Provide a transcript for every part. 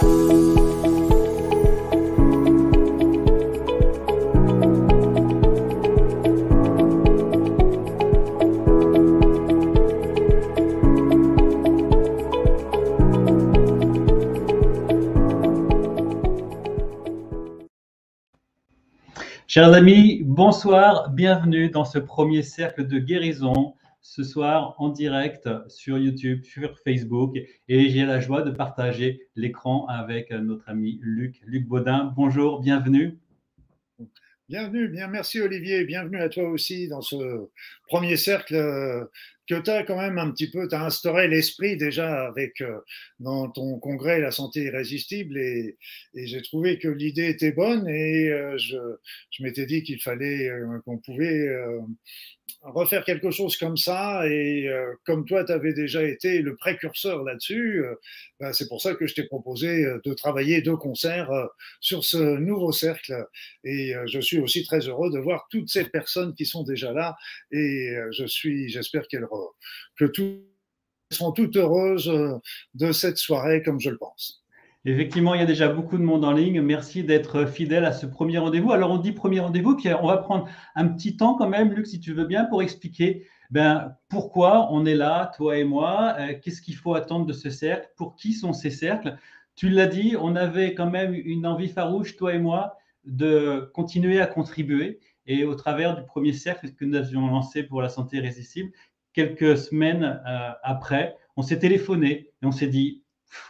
Chers amis, bonsoir, bienvenue dans ce premier cercle de guérison, ce soir en direct sur YouTube, sur Facebook, et j'ai la joie de partager l'écran avec notre ami Luc, Luc Baudin. Bonjour, bienvenue. Bienvenue, bien merci Olivier, bienvenue à toi aussi dans ce premier cercle euh, que tu as quand même un petit peu, tu as instauré l'esprit déjà avec euh, dans ton congrès La santé irrésistible et, j'ai trouvé que l'idée était bonne et euh, je m'étais dit qu'il fallait qu'on pouvait refaire quelque chose comme ça. Et euh, comme toi, tu avais déjà été le précurseur là-dessus, euh, ben, c'est pour ça que je t'ai proposé euh, de travailler de concert sur ce nouveau cercle. Et je suis aussi très heureux de voir toutes ces personnes qui sont déjà là. Et je suis, j'espère qu'elles que tout seront toutes heureuses de cette soirée, comme je le pense. Effectivement, il y a déjà beaucoup de monde en ligne. Merci d'être fidèle à ce premier rendez-vous. Alors, on dit premier rendez-vous, puis on va prendre un petit temps quand même, Luc, si tu veux bien, pour expliquer ben, pourquoi on est là, toi et moi, euh, qu'est-ce qu'il faut attendre de ce cercle, pour qui sont ces cercles. Tu l'as dit, on avait quand même une envie farouche, toi et moi, de continuer à contribuer. Et au travers du premier cercle que nous avions lancé pour la santé irrésistible, quelques semaines euh, après, on s'est téléphoné et on s'est dit,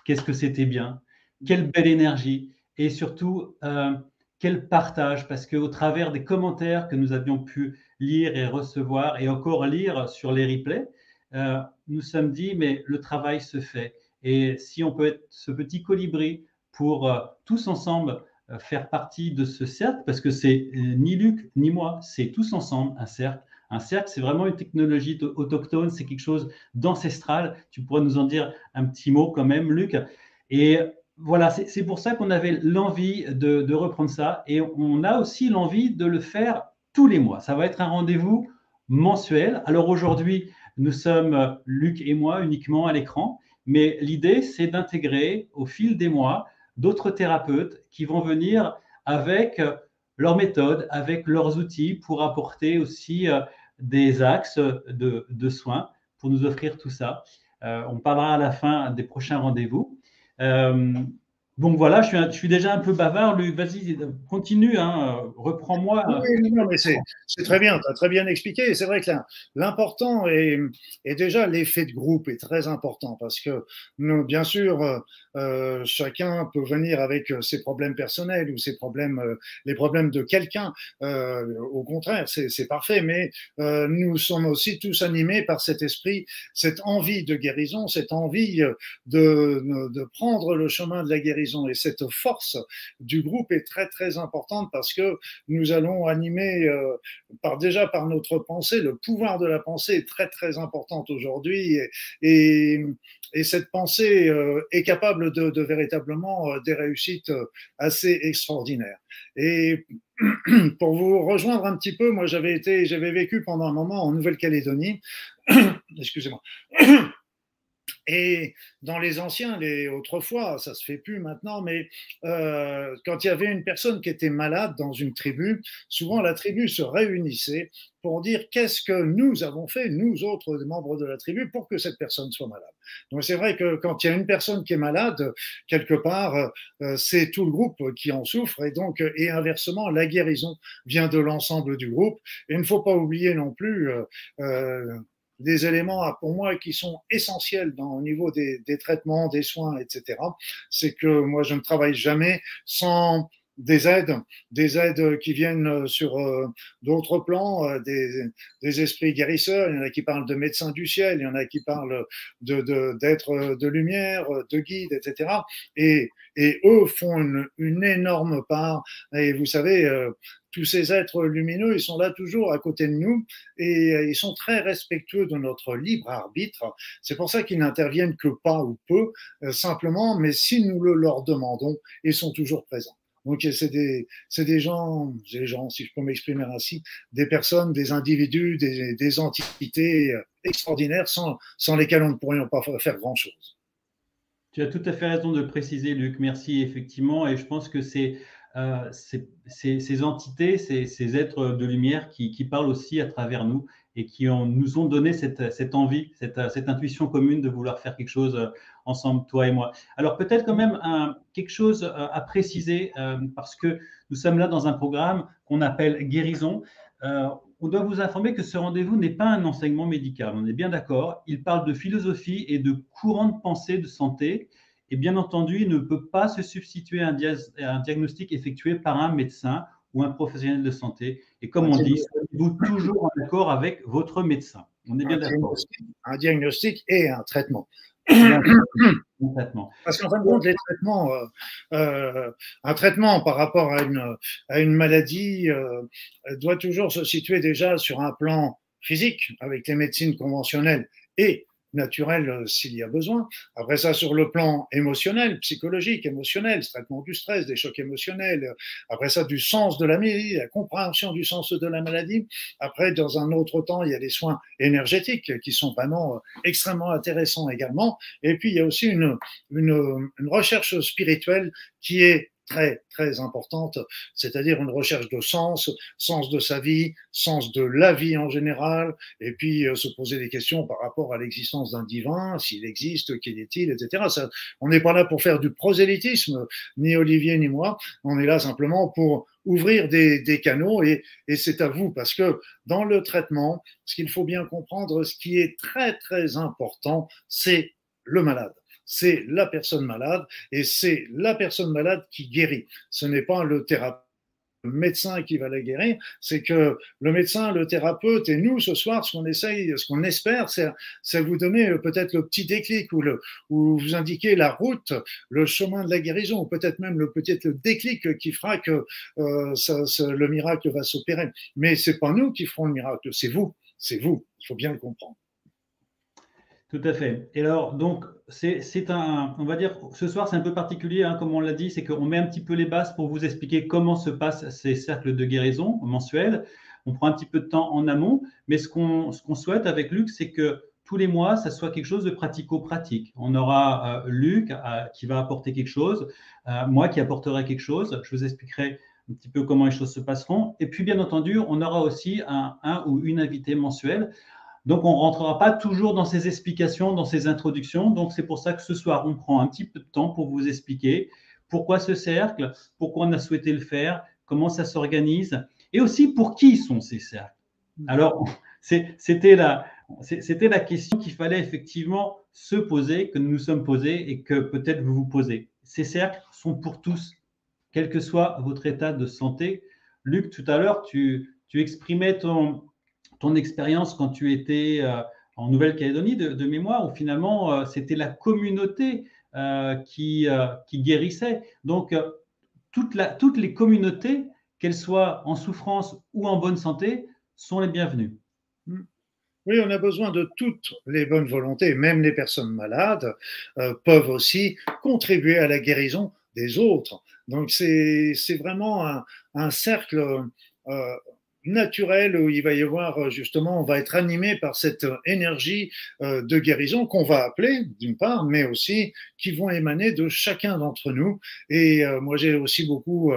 qu'est-ce que c'était bien quelle belle énergie et surtout euh, quel partage, parce qu'au travers des commentaires que nous avions pu lire et recevoir et encore lire sur les replays, euh, nous sommes dit, mais le travail se fait. Et si on peut être ce petit colibri pour euh, tous ensemble faire partie de ce cercle, parce que c'est ni Luc ni moi, c'est tous ensemble un cercle. Un cercle, c'est vraiment une technologie autochtone, c'est quelque chose d'ancestral. Tu pourrais nous en dire un petit mot quand même, Luc. Et voilà, c'est pour ça qu'on avait l'envie de, reprendre ça et on a aussi l'envie de le faire tous les mois. Ça va être un rendez-vous mensuel. Alors aujourd'hui, nous sommes Luc et moi uniquement à l'écran, mais l'idée, c'est d'intégrer au fil des mois d'autres thérapeutes qui vont venir avec leurs méthodes, avec leurs outils pour apporter aussi euh, des axes de, soins pour nous offrir tout ça. Euh, on parlera à la fin des prochains rendez-vous. Euh, donc voilà, je suis, déjà un peu bavard. Luc, vas-y, continue, hein, reprends-moi. Oui, non, mais c'est très bien, tu as très bien expliqué. C'est vrai que l'important est, déjà l'effet de groupe est très important parce que, bien sûr, euh, chacun peut venir avec ses problèmes personnels ou ses problèmes, euh, les problèmes de quelqu'un. Euh, au contraire, c'est parfait, mais euh, nous sommes aussi tous animés par cet esprit, cette envie de guérison, cette envie de prendre le chemin de la guérison et cette force du groupe est très très importante parce que nous allons animer euh, par déjà par notre pensée, le pouvoir de la pensée est très très importante aujourd'hui et, et, cette pensée euh, est capable de, véritablement euh, des réussites assez extraordinaires. Et pour vous rejoindre un petit peu, moi j'avais été, j'avais vécu pendant un moment en Nouvelle-Calédonie. Excusez-moi. Et dans les anciens, autrefois, ça se fait plus maintenant, mais euh, quand il y avait une personne qui était malade dans une tribu, souvent la tribu se réunissait pour dire qu'est-ce que nous avons fait, nous autres membres de la tribu, pour que cette personne soit malade. Donc c'est vrai que quand il y a une personne qui est malade, quelque part, euh, c'est tout le groupe qui en souffre, et donc et inversement, la guérison vient de l'ensemble du groupe. Et il ne faut pas oublier non plus. Euh, euh des éléments pour moi qui sont essentiels dans, au niveau des, des traitements, des soins, etc. C'est que moi je ne travaille jamais sans des aides, des aides qui viennent sur euh, d'autres plans, euh, des, des, esprits guérisseurs. Il y en a qui parlent de médecins du ciel, il y en a qui parlent de d'êtres de, de, lumière, de guides, etc. Et, et eux font une, une, énorme part. Et vous savez, euh, tous ces êtres lumineux, ils sont là toujours à côté de nous et ils sont très respectueux de notre libre arbitre. C'est pour ça qu'ils n'interviennent que pas ou peu, simplement, mais si nous le leur demandons, ils sont toujours présents. Donc, c'est des, gens, des gens, si je peux m'exprimer ainsi, des personnes, des individus, des, entités extraordinaires sans, lesquelles on ne pourrait pas faire grand-chose. Tu as tout à fait raison de préciser, Luc. Merci, effectivement. Et je pense que c'est euh, ces, entités, ces, êtres de lumière qui, parlent aussi à travers nous et qui nous ont donné cette, envie, cette, intuition commune de vouloir faire quelque chose euh, ensemble, toi et moi. Alors peut-être quand même quelque chose euh, à préciser, parce que nous sommes là dans un programme qu'on appelle guérison. on doit vous informer que ce rendez-vous n'est pas un enseignement médical, on est bien d'accord. Il parle de philosophie et de courant de pensée de santé et bien entendu, il ne peut pas se substituer à un, diagnostic effectué par un médecin ou un professionnel de santé. Et comme on dit, soyez-vous toujours en accord avec votre médecin? On est bien d'accord. Un diagnostic et un traitement. Un traitement. Parce qu'en fin de compte, les traitements, euh, euh, un traitement par rapport à une, à une maladie euh, doit toujours se situer déjà sur un plan physique avec les médecines conventionnelles et naturel euh, s'il y a besoin. Après ça, sur le plan émotionnel, psychologique, émotionnel, traitement du stress, des chocs émotionnels. Après ça, du sens de la maladie, la compréhension du sens de la maladie. Après, dans un autre temps, il y a des soins énergétiques qui sont vraiment euh, extrêmement intéressants également. Et puis, il y a aussi une, une, une recherche spirituelle qui est très, très importante, c'est-à-dire une recherche de sens, sens de sa vie, sens de la vie en général, et puis euh, se poser des questions par rapport à l'existence d'un divin, s'il existe, qui est-il, etc. Ça, on n'est pas là pour faire du prosélytisme, ni Olivier ni moi, on est là simplement pour ouvrir des, des canaux et, et c'est à vous parce que dans le traitement, ce qu'il faut bien comprendre, ce qui est très très important, c'est le malade c'est la personne malade et c'est la personne malade qui guérit. Ce n'est pas le thérapeute le médecin qui va la guérir, c'est que le médecin, le thérapeute et nous, ce soir, ce qu'on essaye, ce qu'on espère, c'est vous donner peut-être le petit déclic ou, le, ou vous indiquer la route, le chemin de la guérison, ou peut-être même le peut-être le déclic qui fera que euh, ça, le miracle va s'opérer. Mais c'est pas nous qui ferons le miracle, c'est vous, c'est vous. Il faut bien le comprendre. Tout à fait. Et alors, donc, c'est un, on va dire, ce soir, c'est un peu particulier, hein, comme on l'a dit, c'est qu'on met un petit peu les bases pour vous expliquer comment se passent ces cercles de guérison mensuels. On prend un petit peu de temps en amont, mais ce qu'on souhaite avec Luc, c'est que tous les mois, ça soit quelque chose de pratico-pratique. On aura euh, Luc euh, qui va apporter quelque chose, euh, moi qui apporterai quelque chose. Je vous expliquerai un petit peu comment les choses se passeront. Et puis, bien entendu, on aura aussi un, un ou une invitée mensuelle. Donc, on ne rentrera pas toujours dans ces explications, dans ces introductions. Donc, c'est pour ça que ce soir, on prend un petit peu de temps pour vous expliquer pourquoi ce cercle, pourquoi on a souhaité le faire, comment ça s'organise, et aussi pour qui sont ces cercles. Alors, c'était la, la question qu'il fallait effectivement se poser, que nous nous sommes posés et que peut-être vous vous posez. Ces cercles sont pour tous, quel que soit votre état de santé. Luc, tout à l'heure, tu exprimais ton, ton expérience quand tu étais euh, en Nouvelle-Calédonie de, mémoire, où finalement euh, c'était la communauté euh, qui, guérissait. Donc, toutes les communautés, qu'elles soient en souffrance ou en bonne santé, sont les bienvenues. Hmm. Oui, on a besoin de toutes les bonnes volontés, même les personnes malades peuvent aussi contribuer à la guérison des autres. Donc c'est vraiment un cercle naturel où il va y avoir euh, justement, on va être animé par cette euh, énergie euh, de guérison qu'on va appeler d'une part, mais aussi qui vont émaner de chacun d'entre nous. Et moi, j'ai aussi beaucoup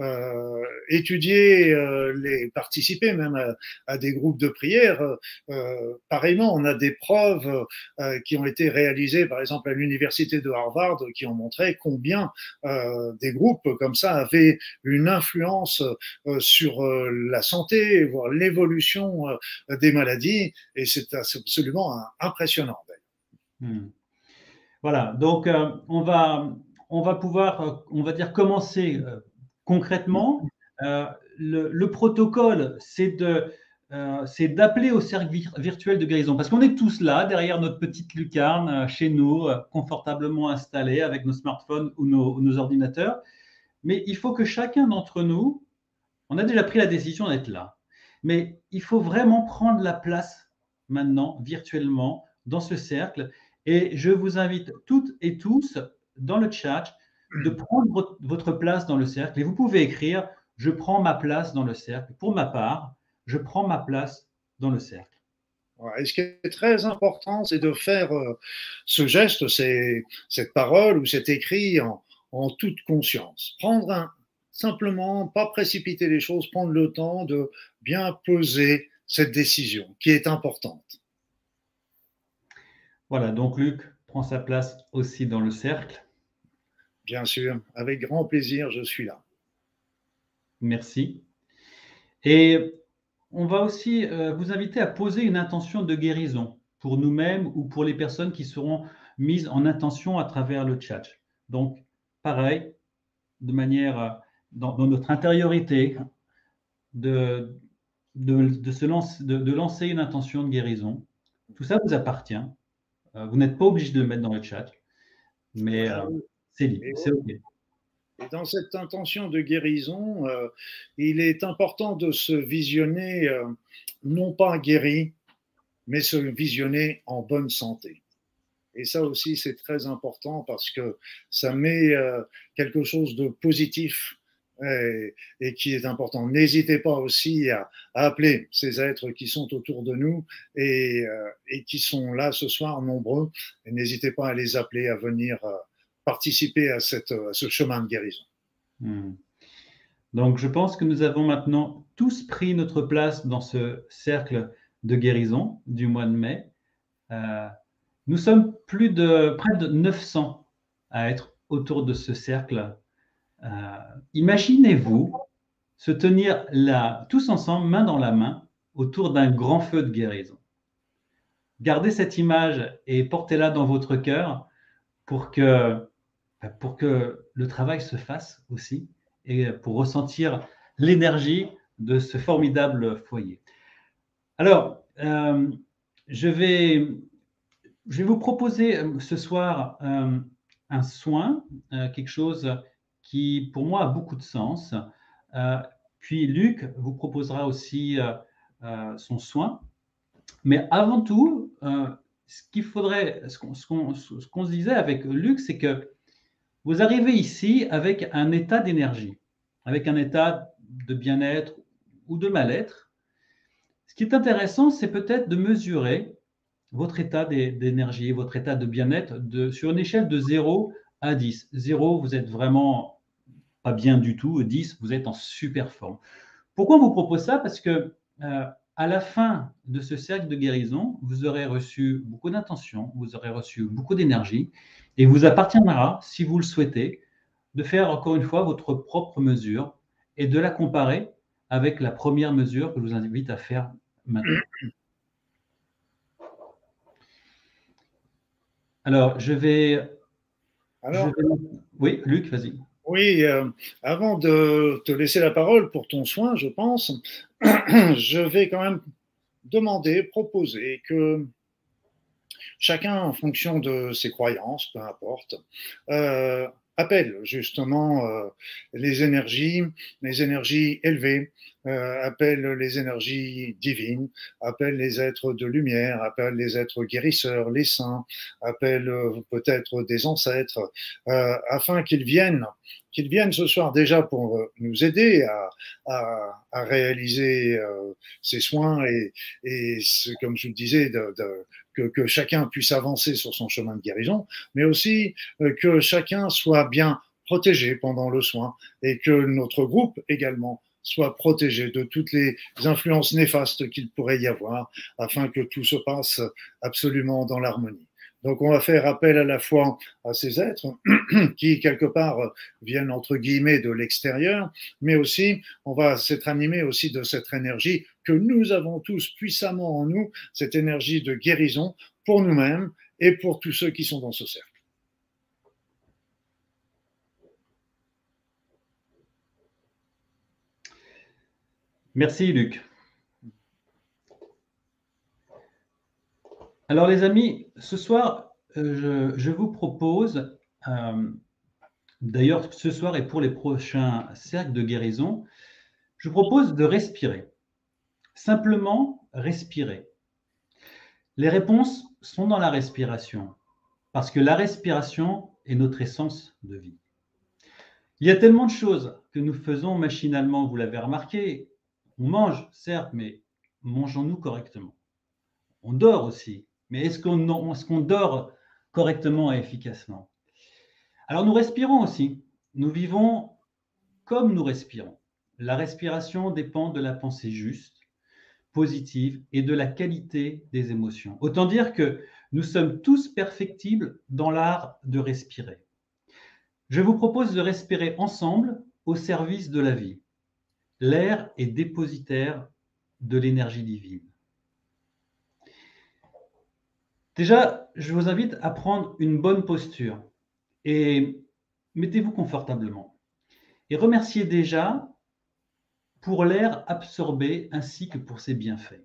euh, étudié, les participé même à, des groupes de prière. pareillement, on a des preuves qui ont été réalisées, par exemple à l'université de Harvard, qui ont montré combien des groupes comme ça avaient une influence sur la santé voir l'évolution euh, des maladies, et c'est absolument impressionnant. Hmm. Voilà, donc euh, on, va, on va pouvoir, euh, on va dire, commencer concrètement. Le, protocole, c'est de c'est d'appeler au cercle virtuel de guérison, parce qu'on est tous là, derrière notre petite lucarne, chez nous, confortablement installés avec nos smartphones ou nos ordinateurs. Mais il faut que chacun d'entre nous on a déjà pris la décision d'être là. Mais il faut vraiment prendre la place maintenant, virtuellement, dans ce cercle. Et je vous invite toutes et tous dans le chat de prendre votre place dans le cercle. Et vous pouvez écrire, je prends ma place dans le cercle. Pour ma part, je prends ma place dans le cercle. Et ce qui est très important, c'est de faire euh, ce geste, cette parole ou cet écrit en, en toute conscience. Prendre un, simplement, pas précipiter les choses, prendre le temps de bien peser cette décision qui est importante. Voilà, donc Luc prend sa place aussi dans le cercle. Bien sûr, avec grand plaisir, je suis là. Merci. Et on va aussi euh, vous inviter à poser une intention de guérison pour nous-mêmes ou pour les personnes qui seront mises en intention à travers le chat. Donc, pareil, de manière euh, dans, notre intériorité, de, de, se lance, de, lancer une intention de guérison. Tout ça vous appartient. Euh, vous n'êtes pas obligé de le mettre dans le chat, mais c'est libre, c'est OK. Et dans cette intention de guérison, euh, il est important de se visionner euh, non pas guéri, mais se visionner en bonne santé. Et ça aussi, c'est très important parce que ça met euh, quelque chose de positif et, qui est important. N'hésitez pas aussi à, appeler ces êtres qui sont autour de nous et, et qui sont là ce soir nombreux. Et n'hésitez pas à les appeler à venir participer à, cette, ce chemin de guérison. Hmm. Donc, je pense que nous avons maintenant tous pris notre place dans ce cercle de guérison du mois de mai. Euh, nous sommes plus de près de 900 à être autour de ce cercle. Euh, imaginez-vous se tenir là, tous ensemble, main dans la main, autour d'un grand feu de guérison. Gardez cette image et portez-la dans votre cœur pour que euh, pour que le travail se fasse aussi et pour ressentir l'énergie de ce formidable foyer. Alors, euh, je, vais, je, vais, vous proposer euh, ce soir un soin, quelque chose qui pour moi a beaucoup de sens. puis Luc vous proposera aussi son soin. Mais avant tout, ce qu'il faudrait, ce qu'on se disait avec Luc, c'est que vous arrivez ici avec un état d'énergie, avec un état de bien-être ou de mal-être. Ce qui est intéressant, c'est peut-être de mesurer votre état d'énergie, votre état de bien-être sur une échelle de 0 à 10. 0, vous êtes vraiment pas bien du tout. 10, vous êtes en super forme. Pourquoi on vous propose ça? Parce que euh, à la fin de ce cercle de guérison, vous aurez reçu beaucoup d'intention, vous aurez reçu beaucoup d'énergie, et vous appartiendra, si vous le souhaitez, de faire encore une fois votre propre mesure et de la comparer avec la première mesure que je vous invite à faire maintenant. Alors, je vais. Alors, Oui, Luc, vas-y. Oui, euh, avant de te laisser la parole pour ton soin, je pense, je vais quand même demander, proposer que chacun, en fonction de ses croyances, peu importe, euh, appelle justement euh, les énergies, les énergies élevées, euh, appelle les énergies divines, appelle les êtres de lumière, appelle les êtres guérisseurs, les saints, appelle euh, peut-être des ancêtres, euh, afin qu'ils viennent, qu'ils viennent ce soir déjà pour euh, nous aider à, à, à réaliser ces soins et, et comme je le disais, de, de que, chacun puisse avancer sur son chemin de guérison, mais aussi que chacun soit bien protégé pendant le soin et que notre groupe également soit protégé de toutes les influences néfastes qu'il pourrait y avoir afin que tout se passe absolument dans l'harmonie. Donc on va faire appel à la fois à ces êtres qui quelque part viennent entre guillemets de l'extérieur, mais aussi on va s'être animé aussi de cette énergie que nous avons tous puissamment en nous, cette énergie de guérison pour nous-mêmes et pour tous ceux qui sont dans ce cercle. Merci Luc. Alors les amis, ce soir, euh, je, vous propose, euh, d'ailleurs ce soir et pour les prochains cercles de guérison, je vous propose de respirer. Simplement respirer. Les réponses sont dans la respiration, parce que la respiration est notre essence de vie. Il y a tellement de choses que nous faisons machinalement, vous l'avez remarqué, on mange, certes, mais mangeons-nous correctement On dort aussi. Mais est-ce qu'on dort correctement et efficacement? Alors nous respirons aussi. Nous vivons comme nous respirons. La respiration dépend de la pensée juste, positive et de la qualité des émotions. Autant dire que nous sommes tous perfectibles dans l'art de respirer. Je vous propose de respirer ensemble au service de la vie. L'air est dépositaire de l'énergie divine. Déjà, je vous invite à prendre une bonne posture et mettez-vous confortablement. Et remerciez déjà pour l'air absorbé ainsi que pour ses bienfaits.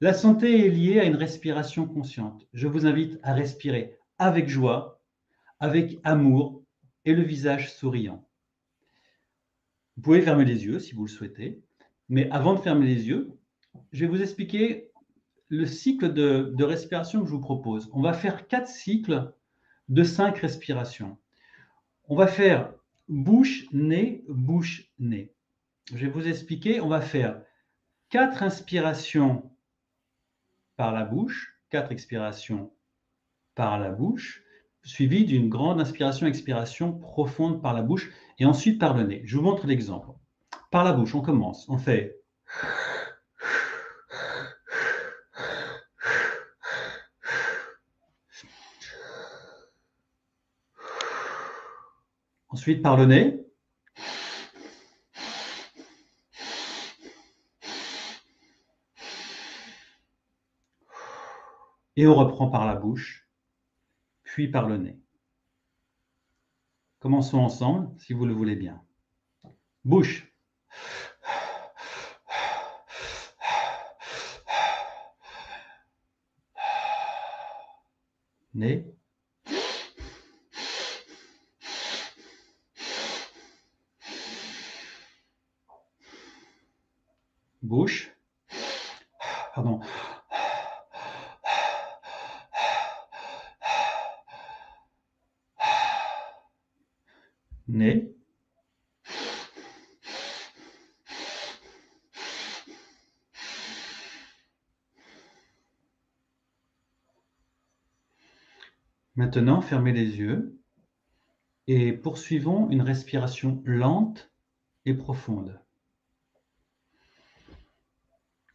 La santé est liée à une respiration consciente. Je vous invite à respirer avec joie, avec amour et le visage souriant. Vous pouvez fermer les yeux si vous le souhaitez, mais avant de fermer les yeux, je vais vous expliquer le cycle de, respiration que je vous propose. On va faire quatre cycles de cinq respirations. On va faire bouche, nez, bouche, nez. Je vais vous expliquer. On va faire quatre inspirations par la bouche, quatre expirations par la bouche, suivies d'une grande inspiration-expiration profonde par la bouche et ensuite par le nez. Je vous montre l'exemple. Par la bouche, on commence. On fait Ensuite, par le nez. Et on reprend par la bouche, puis par le nez. Commençons ensemble, si vous le voulez bien. Bouche. Nez. Bouche. Pardon. Nez. Maintenant, fermez les yeux et poursuivons une respiration lente et profonde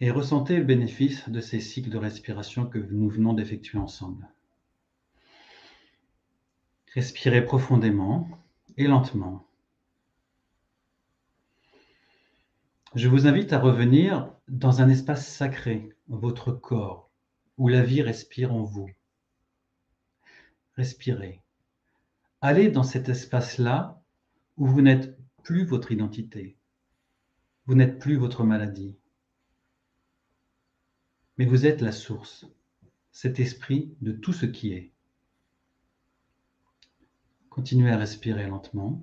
et ressentez le bénéfice de ces cycles de respiration que nous venons d'effectuer ensemble. Respirez profondément et lentement. Je vous invite à revenir dans un espace sacré, votre corps, où la vie respire en vous. Respirez. Allez dans cet espace-là où vous n'êtes plus votre identité. Vous n'êtes plus votre maladie mais vous êtes la source, cet esprit de tout ce qui est. Continuez à respirer lentement.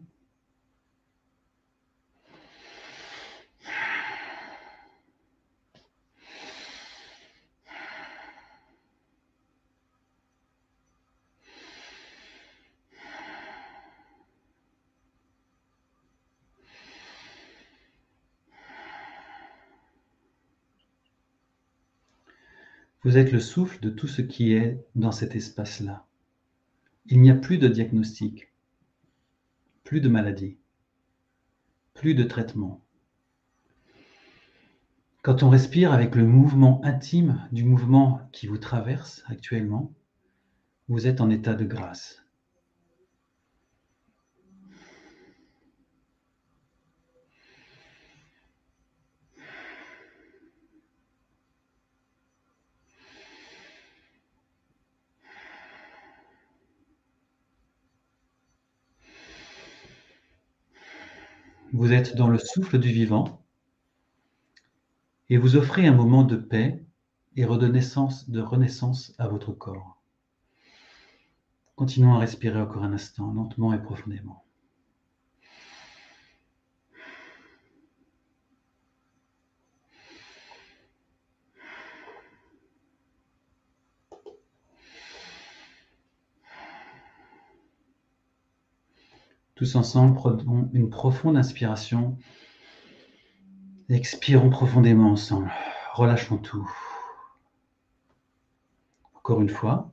Vous êtes le souffle de tout ce qui est dans cet espace-là. Il n'y a plus de diagnostic, plus de maladie, plus de traitement. Quand on respire avec le mouvement intime du mouvement qui vous traverse actuellement, vous êtes en état de grâce. Vous êtes dans le souffle du vivant et vous offrez un moment de paix et de renaissance à votre corps. Continuons à respirer encore un instant, lentement et profondément. Tous ensemble, prenons une profonde inspiration. Expirons profondément ensemble. Relâchons tout. Encore une fois.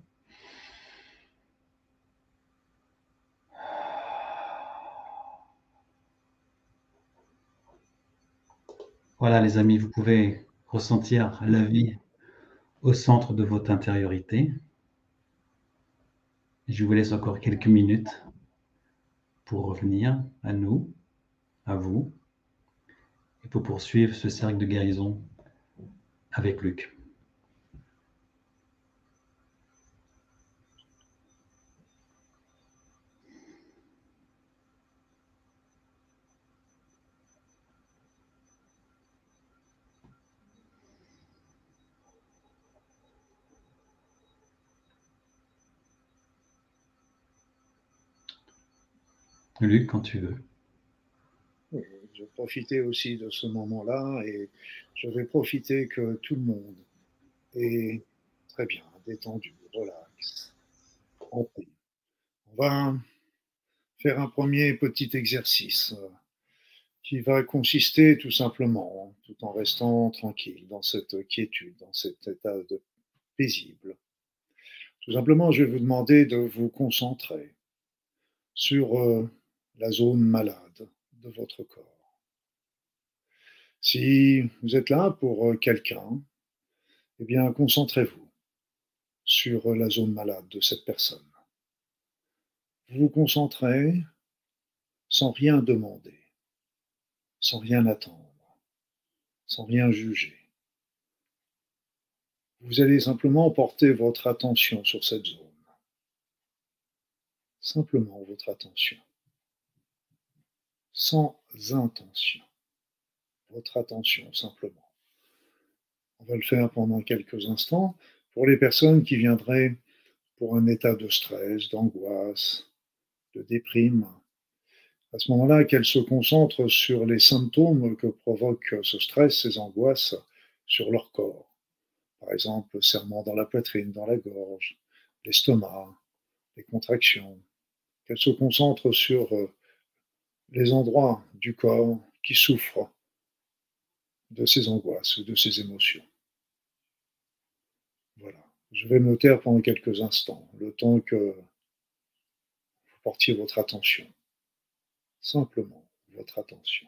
Voilà les amis, vous pouvez ressentir la vie au centre de votre intériorité. Je vous laisse encore quelques minutes pour revenir à nous, à vous, et pour poursuivre ce cercle de guérison avec Luc. Luc, quand tu veux. Je vais profiter aussi de ce moment-là et je vais profiter que tout le monde est très bien, détendu, relax. On va faire un premier petit exercice qui va consister tout simplement, tout en restant tranquille, dans cette quiétude, dans cet état de paisible. Tout simplement, je vais vous demander de vous concentrer sur euh, la zone malade de votre corps. Si vous êtes là pour euh, quelqu'un, eh bien, concentrez-vous sur la zone malade de cette personne. Vous vous concentrez sans rien demander, sans rien attendre, sans rien juger. Vous allez simplement porter votre attention sur cette zone. Simplement votre attention sans intention. Votre attention simplement. On va le faire pendant quelques instants pour les personnes qui viendraient pour un état de stress, d'angoisse, de déprime. À ce moment-là, qu'elles se concentrent sur les symptômes que provoque ce stress, ces angoisses sur leur corps. Par exemple, serment dans la poitrine, dans la gorge, l'estomac, les contractions. Qu'elles se concentrent sur euh, les endroits du corps qui souffrent de ces angoisses ou de ces émotions. Voilà. Je vais me taire pendant quelques instants, le temps que vous portiez votre attention. Simplement votre attention.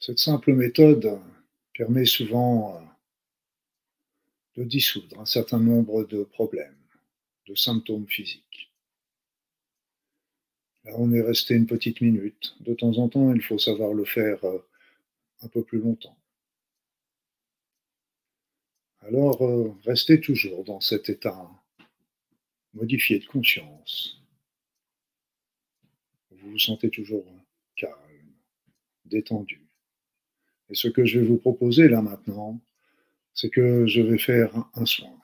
Cette simple méthode permet souvent euh, de dissoudre un certain nombre de problèmes, de symptômes physiques. Là, on est resté une petite minute. De temps en temps, il faut savoir le faire euh, un peu plus longtemps. Alors, euh, restez toujours dans cet état modifié de conscience. Vous vous sentez toujours calme, détendu. Et ce que je vais vous proposer là maintenant, c'est que je vais faire un soin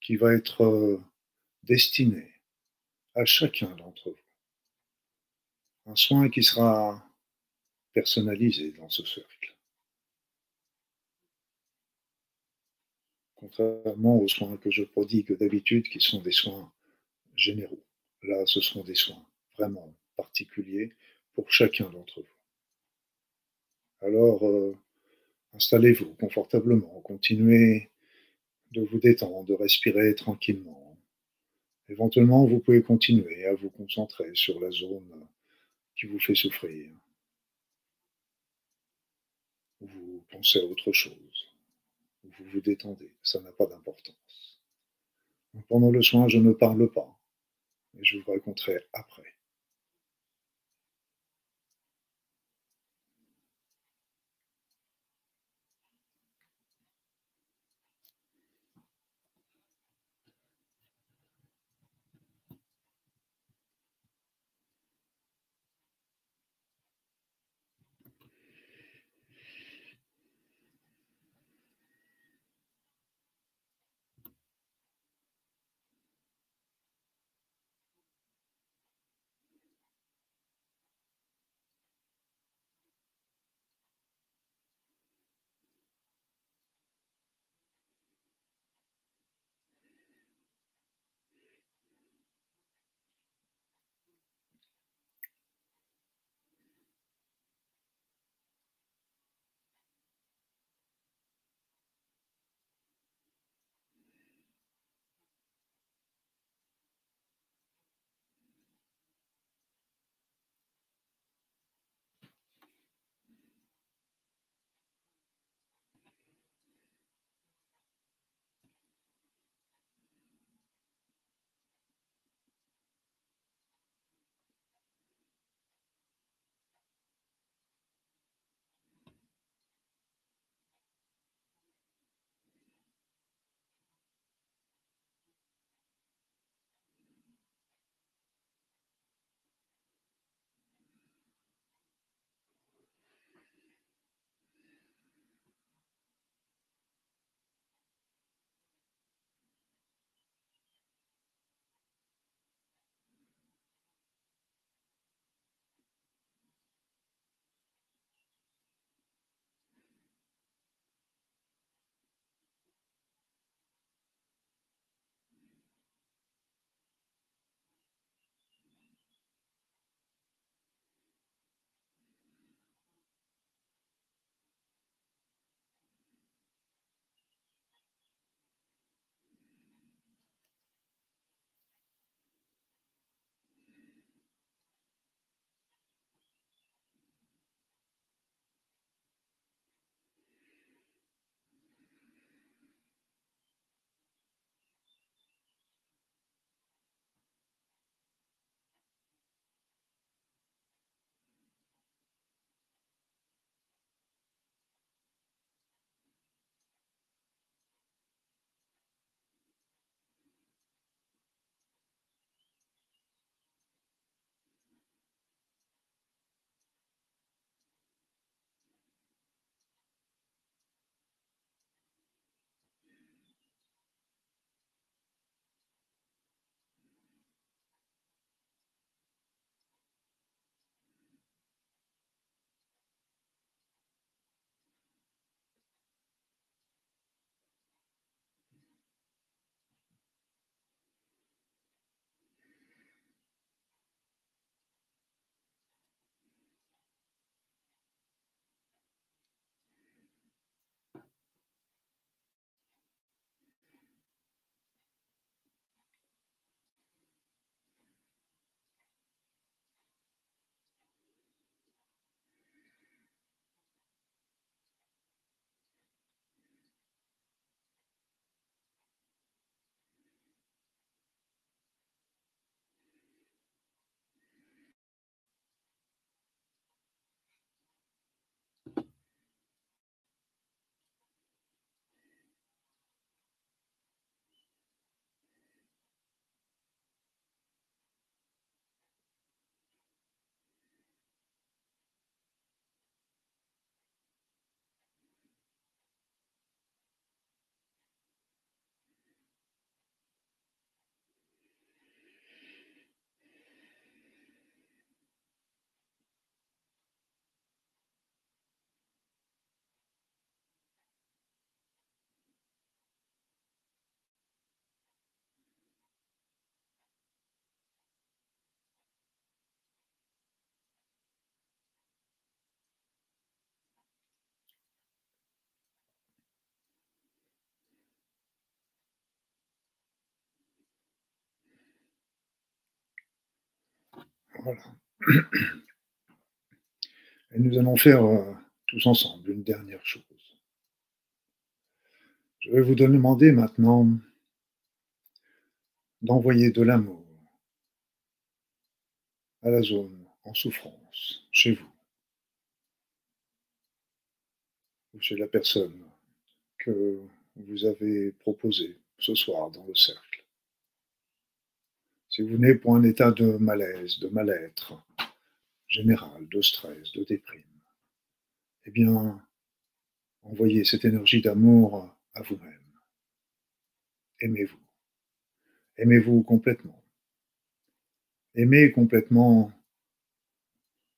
qui va être euh, destiné à chacun d'entre vous. Un soin qui sera personnalisé dans ce cercle. contrairement aux soins que je prodigue d'habitude, qui sont des soins généraux. Là, ce sont des soins vraiment particuliers pour chacun d'entre vous. Alors, euh, installez-vous confortablement, continuez de vous détendre, de respirer tranquillement. Éventuellement, vous pouvez continuer à vous concentrer sur la zone qui vous fait souffrir. Vous pensez à autre chose. Vous vous détendez. Ça n'a pas d'importance. Pendant le soin, je ne parle pas. Et je vous raconterai après. Et nous allons faire euh, tous ensemble une dernière chose. Je vais vous demander maintenant d'envoyer de l'amour à la zone en souffrance chez vous ou chez la personne que vous avez proposée ce soir dans le cercle. Si vous venez pour un état de malaise, de mal-être général, de stress, de déprime, eh bien, envoyez cette énergie d'amour à vous-même. Aimez-vous. Aimez-vous complètement. Aimez complètement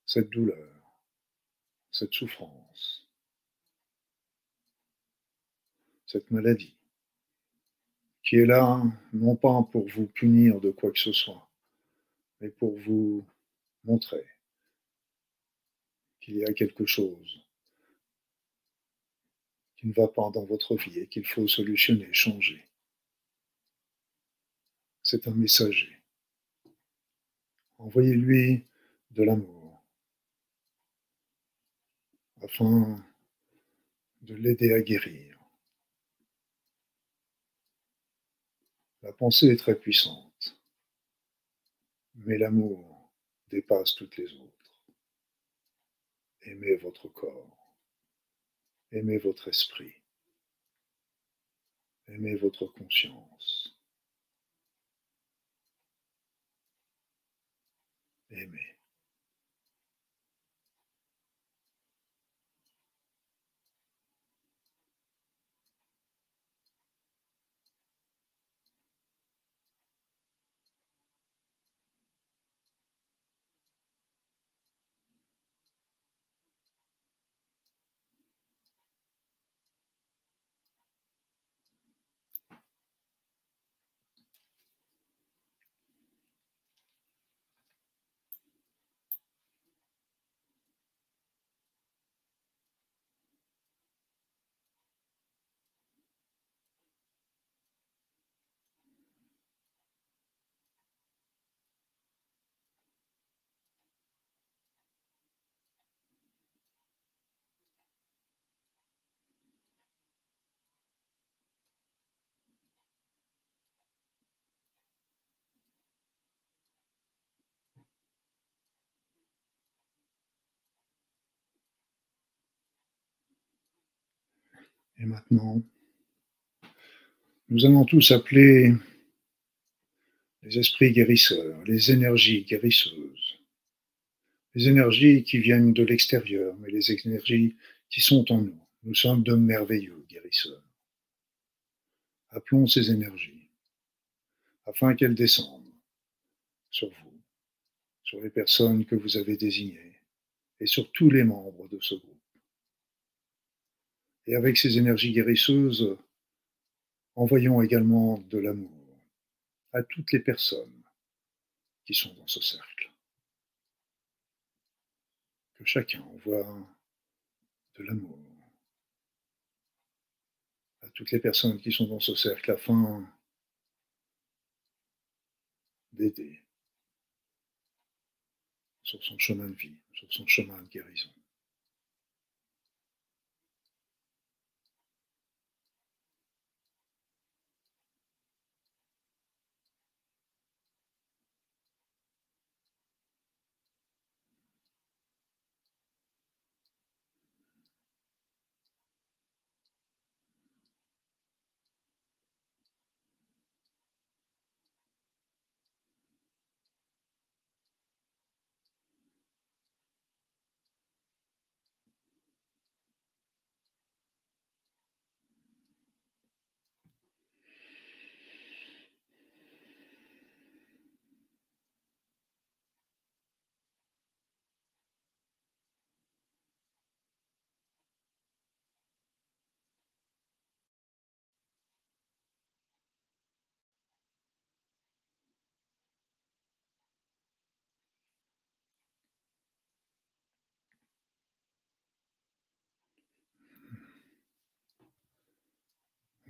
cette douleur, cette souffrance, cette maladie, qui est là non pas pour vous punir de quoi que ce soit, mais pour vous montrer qu'il y a quelque chose qui ne va pas dans votre vie et qu'il faut solutionner, changer. C'est un messager. Envoyez-lui de l'amour afin de l'aider à guérir. La pensée est très puissante, mais l'amour dépasse toutes les autres. Aimez votre corps, aimez votre esprit, aimez votre conscience. Aimez. Et maintenant, nous allons tous appeler les esprits guérisseurs, les énergies guérisseuses, les énergies qui viennent de l'extérieur, mais les énergies qui sont en nous. Nous sommes de merveilleux guérisseurs. Appelons ces énergies afin qu'elles descendent sur vous, sur les personnes que vous avez désignées et sur tous les membres de ce groupe. Et avec ces énergies guérisseuses, envoyons également de l'amour à toutes les personnes qui sont dans ce cercle. Que chacun envoie de l'amour à toutes les personnes qui sont dans ce cercle afin d'aider sur son chemin de vie, sur son chemin de guérison.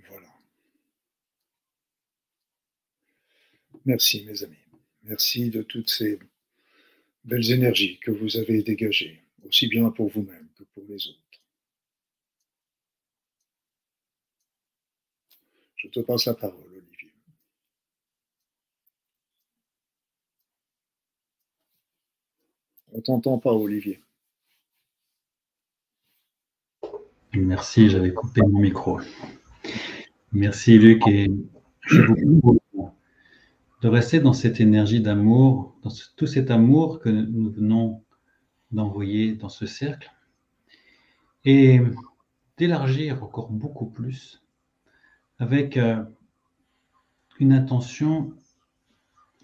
Voilà. Merci mes amis. Merci de toutes ces belles énergies que vous avez dégagées, aussi bien pour vous-même que pour les autres. Je te passe la parole, Olivier. On t'entend pas, Olivier. Merci, j'avais coupé mon micro. Merci Luc et de rester dans cette énergie d'amour, dans tout cet amour que nous venons d'envoyer dans ce cercle et d'élargir encore beaucoup plus avec euh, une intention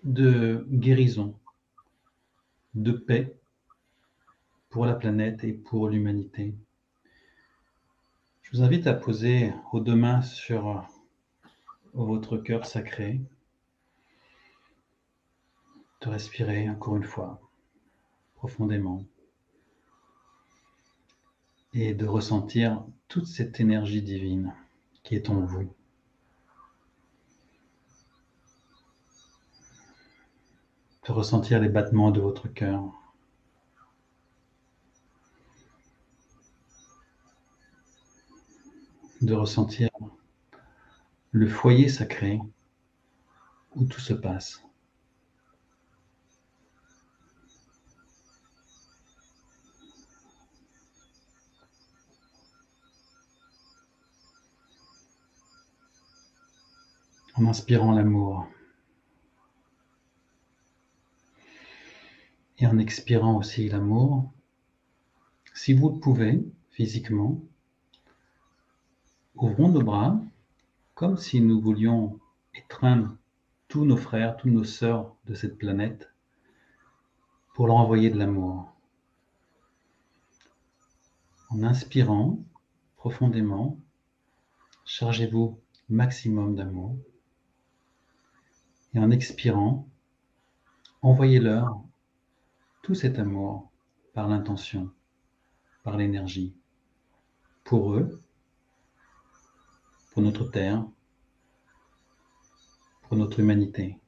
de guérison, de paix pour la planète et pour l'humanité. Je vous invite à poser vos deux mains sur votre cœur sacré, de respirer encore une fois profondément et de ressentir toute cette énergie divine qui est en vous. De ressentir les battements de votre cœur. De ressentir le foyer sacré où tout se passe. En inspirant l'amour et en expirant aussi l'amour. Si vous le pouvez physiquement, ouvrons nos bras comme si nous voulions étreindre tous nos frères, toutes nos sœurs de cette planète pour leur envoyer de l'amour. En inspirant profondément, chargez-vous maximum d'amour. Et en expirant, envoyez-leur tout cet amour par l'intention, par l'énergie, pour eux, pour notre Terre, pour notre humanité.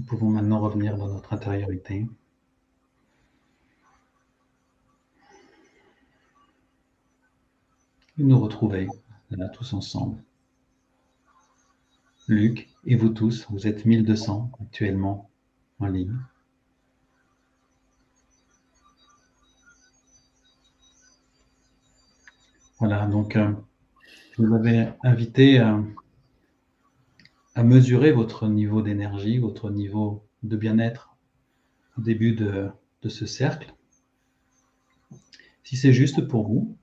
Nous pouvons maintenant revenir dans notre intériorité. Et nous retrouver là tous ensemble. Luc et vous tous, vous êtes 1200 actuellement en ligne. Voilà, donc euh, je vous avais invité à à mesurer votre niveau d'énergie, votre niveau de bien-être au début de, ce cercle. Si c'est juste pour vous,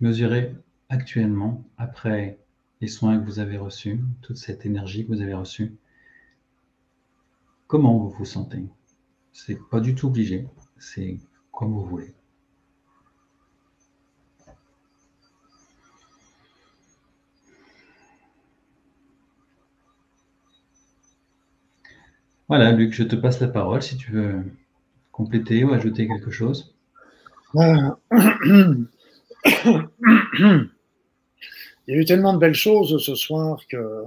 mesurez actuellement, après les soins que vous avez reçus, toute cette énergie que vous avez reçue, comment vous vous sentez. C'est pas du tout obligé, c'est comme vous voulez. Voilà, Luc, je te passe la parole si tu veux compléter ou ajouter quelque chose. Il y a eu tellement de belles choses ce soir que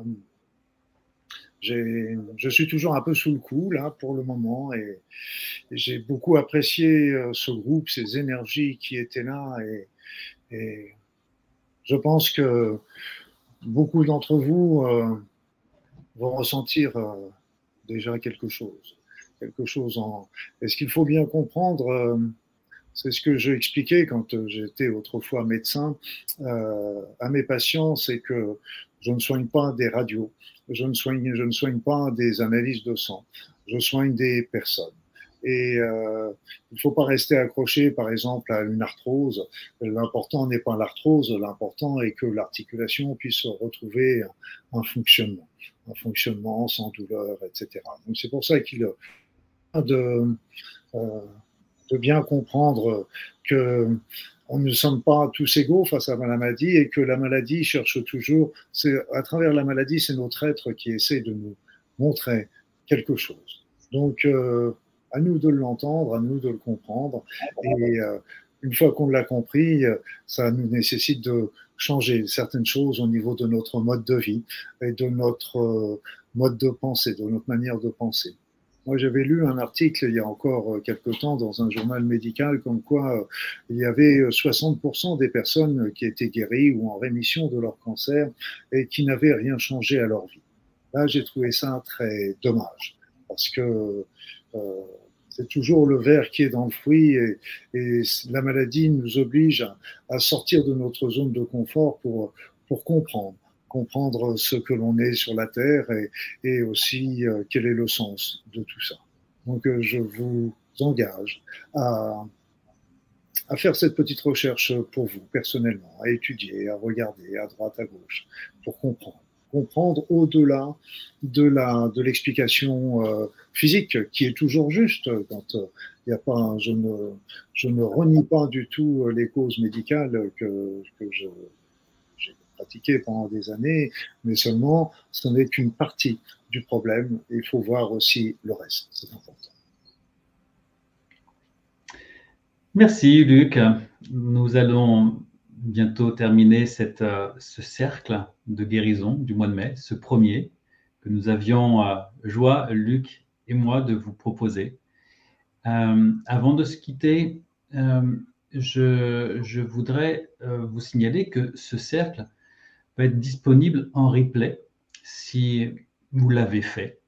je suis toujours un peu sous le coup là pour le moment et, j'ai beaucoup apprécié euh, ce groupe, ces énergies qui étaient là et, je pense que beaucoup d'entre vous euh, vont ressentir euh, déjà quelque chose. Quelque chose en. est ce qu'il faut bien comprendre, euh, c'est ce que j'ai expliqué quand j'étais autrefois médecin euh, à mes patients, c'est que Je ne soigne pas des radios, je ne soigne, je ne soigne pas des analyses de sang, je soigne des personnes. Et euh, il ne faut pas rester accroché, par exemple, à une arthrose. L'important n'est pas l'arthrose, l'important est que l'articulation puisse retrouver un, fonctionnement, un fonctionnement sans douleur, etc. Donc c'est pour ça qu'il de, euh, de bien comprendre que on ne sommes pas tous égaux face à la maladie et que la maladie cherche toujours, à travers la maladie, c'est notre être qui essaie de nous montrer quelque chose. Donc, euh, à nous de l'entendre, à nous de le comprendre. Et euh, une fois qu'on l'a compris, ça nous nécessite de changer certaines choses au niveau de notre mode de vie et de notre euh, mode de pensée, de notre manière de penser. Moi, j'avais lu un article il y a encore euh, quelque temps dans un journal médical comme quoi euh, il y avait 60% des personnes qui étaient guéries ou en rémission de leur cancer et qui n'avaient rien changé à leur vie. Là, j'ai trouvé ça très dommage parce que euh, c'est toujours le verre qui est dans le fruit et, la maladie nous oblige à, sortir de notre zone de confort pour, comprendre comprendre ce que l'on est sur la Terre et, aussi euh, quel est le sens de tout ça. Donc euh, je vous engage à faire cette petite recherche pour vous personnellement, à étudier, à regarder à droite, à gauche, pour comprendre. Comprendre au-delà de la de l'explication euh, physique qui est toujours juste quand il n'y a pas je ne je ne renie pas du tout les causes médicales que, que je pratiqué pendant des années, mais seulement ce n'est qu'une partie du problème. Il faut voir aussi le reste, c'est important. Merci Luc. Nous allons bientôt terminer euh, ce cercle de guérison du mois de mai, ce premier que nous avions euh, joie, Luc et moi, de vous proposer. Euh, avant de se quitter, je, voudrais vous signaler que ce cercle peut être disponible en replay si vous l'avez fait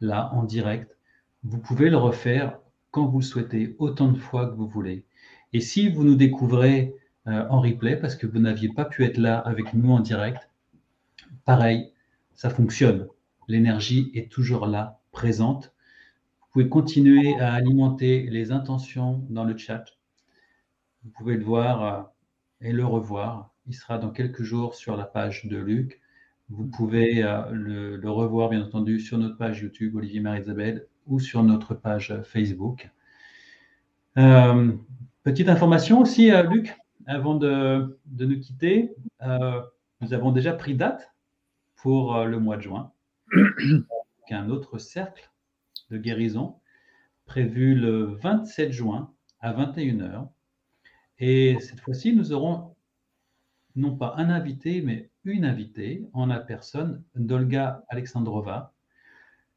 là en direct. Vous pouvez le refaire quand vous le souhaitez, autant de fois que vous voulez. Et si vous nous découvrez en replay parce que vous n'aviez pas pu être là avec nous en direct, pareil, ça fonctionne. L'énergie est toujours là, présente. Vous pouvez continuer à alimenter les intentions dans le chat. Vous pouvez le voir euh, et le revoir. Il sera dans quelques jours sur la page de Luc. Vous pouvez euh, le, revoir, bien entendu, sur notre page YouTube, Olivier Marie-Isabelle, ou sur notre page Facebook. Euh, petite information aussi, euh, Luc, avant de, nous quitter, nous avons déjà pris date pour le mois de juin. un autre cercle de guérison prévu le 27 juin à 21h. Et cette fois-ci, nous aurons non pas un invité, mais une invitée en la personne d'Olga Alexandrova.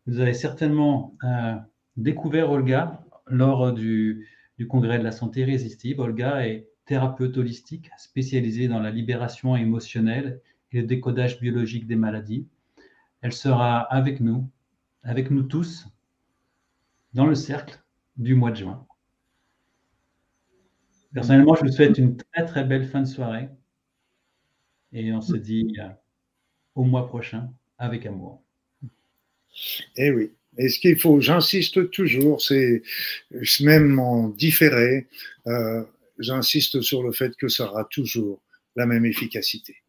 Vous avez certainement euh, découvert Olga lors du, congrès de la santé irrésistible. Olga est thérapeute holistique spécialisée dans la libération émotionnelle et le décodage biologique des maladies. Elle sera avec nous, avec nous tous, dans le cercle du mois de juin. Personnellement, je vous souhaite une très très belle fin de soirée. Et on se dit euh, au mois prochain avec amour. Eh oui. Et ce qu'il faut, j'insiste toujours, c'est même en différé, euh, j'insiste sur le fait que ça aura toujours la même efficacité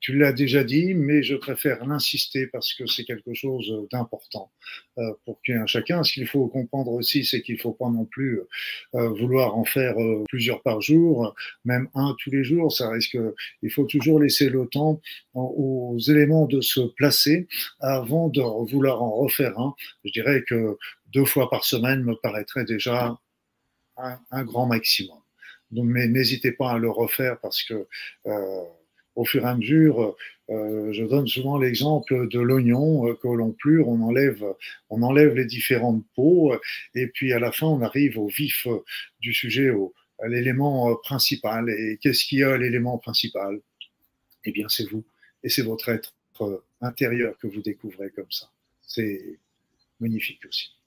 tu l'as déjà dit, mais je préfère l'insister parce que c'est quelque chose d'important euh, pour chacun. Ce qu'il faut comprendre aussi, c'est qu'il ne faut pas non plus euh, vouloir en faire euh, plusieurs par jour, même un tous les jours. Ça risque. Il faut toujours laisser le temps aux éléments de se placer avant de vouloir en refaire un. Je dirais que deux fois par semaine me paraîtrait déjà un, un grand maximum. Mais n'hésitez pas à le refaire parce que euh, au fur et à mesure, euh, je donne souvent l'exemple de l'oignon euh, que l'on plure, on enlève, on enlève les différentes peaux, et puis à la fin, on arrive au vif du sujet, à l'élément principal. Et qu'est-ce qui a l'élément principal? Eh bien, c'est vous, et c'est votre être intérieur que vous découvrez comme ça. C'est magnifique aussi.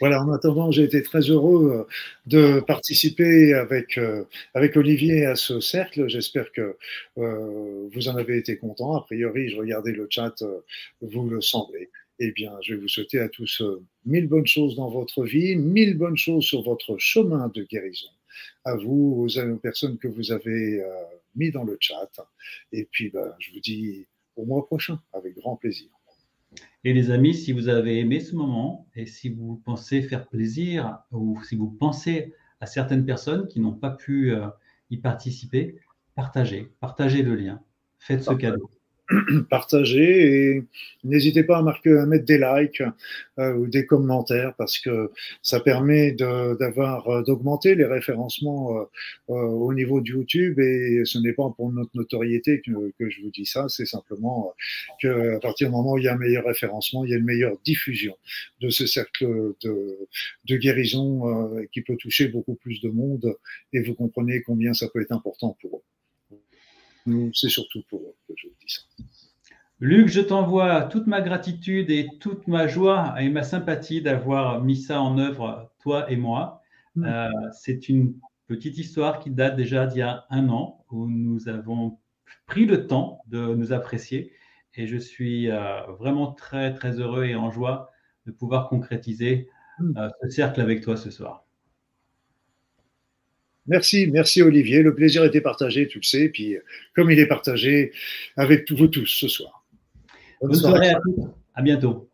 Voilà, en attendant, j'ai été très heureux euh, de participer avec, euh, avec Olivier à ce cercle. J'espère que euh, vous en avez été content. A priori, je regardais le chat, vous le semblez. Eh bien, je vais vous souhaiter à tous mille bonnes choses dans votre vie, mille bonnes choses sur votre chemin de guérison. À vous, aux, personnes que vous avez mis dans le chat. Et puis, ben, je vous dis au mois prochain, avec grand plaisir. Et les amis, si vous avez aimé ce moment et si vous pensez faire plaisir ou si vous pensez à certaines personnes qui n'ont pas pu euh, y participer, partagez, partagez le lien, faites ce cadeau. partager et n'hésitez pas à, marquer, à mettre des likes euh, ou des commentaires parce que ça permet d'avoir euh, d'augmenter les référencements euh, au niveau de YouTube et ce n'est pas pour notre notoriété que, que je vous dis ça, c'est simplement que à partir du moment où il y a un meilleur référencement, il y a une meilleure diffusion de ce cercle de, de guérison qui peut toucher beaucoup plus de monde et vous comprenez combien ça peut être important pour eux c'est surtout pour eux que je dis ça. Luc, je t'envoie toute ma gratitude et toute ma joie et ma sympathie d'avoir mis ça en œuvre, toi et moi. Mm. Euh, c'est une petite histoire qui date déjà d'il y a un an où nous avons pris le temps de nous apprécier et je suis euh, vraiment très très heureux et en joie de pouvoir concrétiser mm. euh, ce cercle avec toi ce soir. Merci, merci Olivier. Le plaisir était partagé, tu le sais. Puis, comme il est partagé avec vous tous ce soir. Bonne, soirée à tous. À bientôt.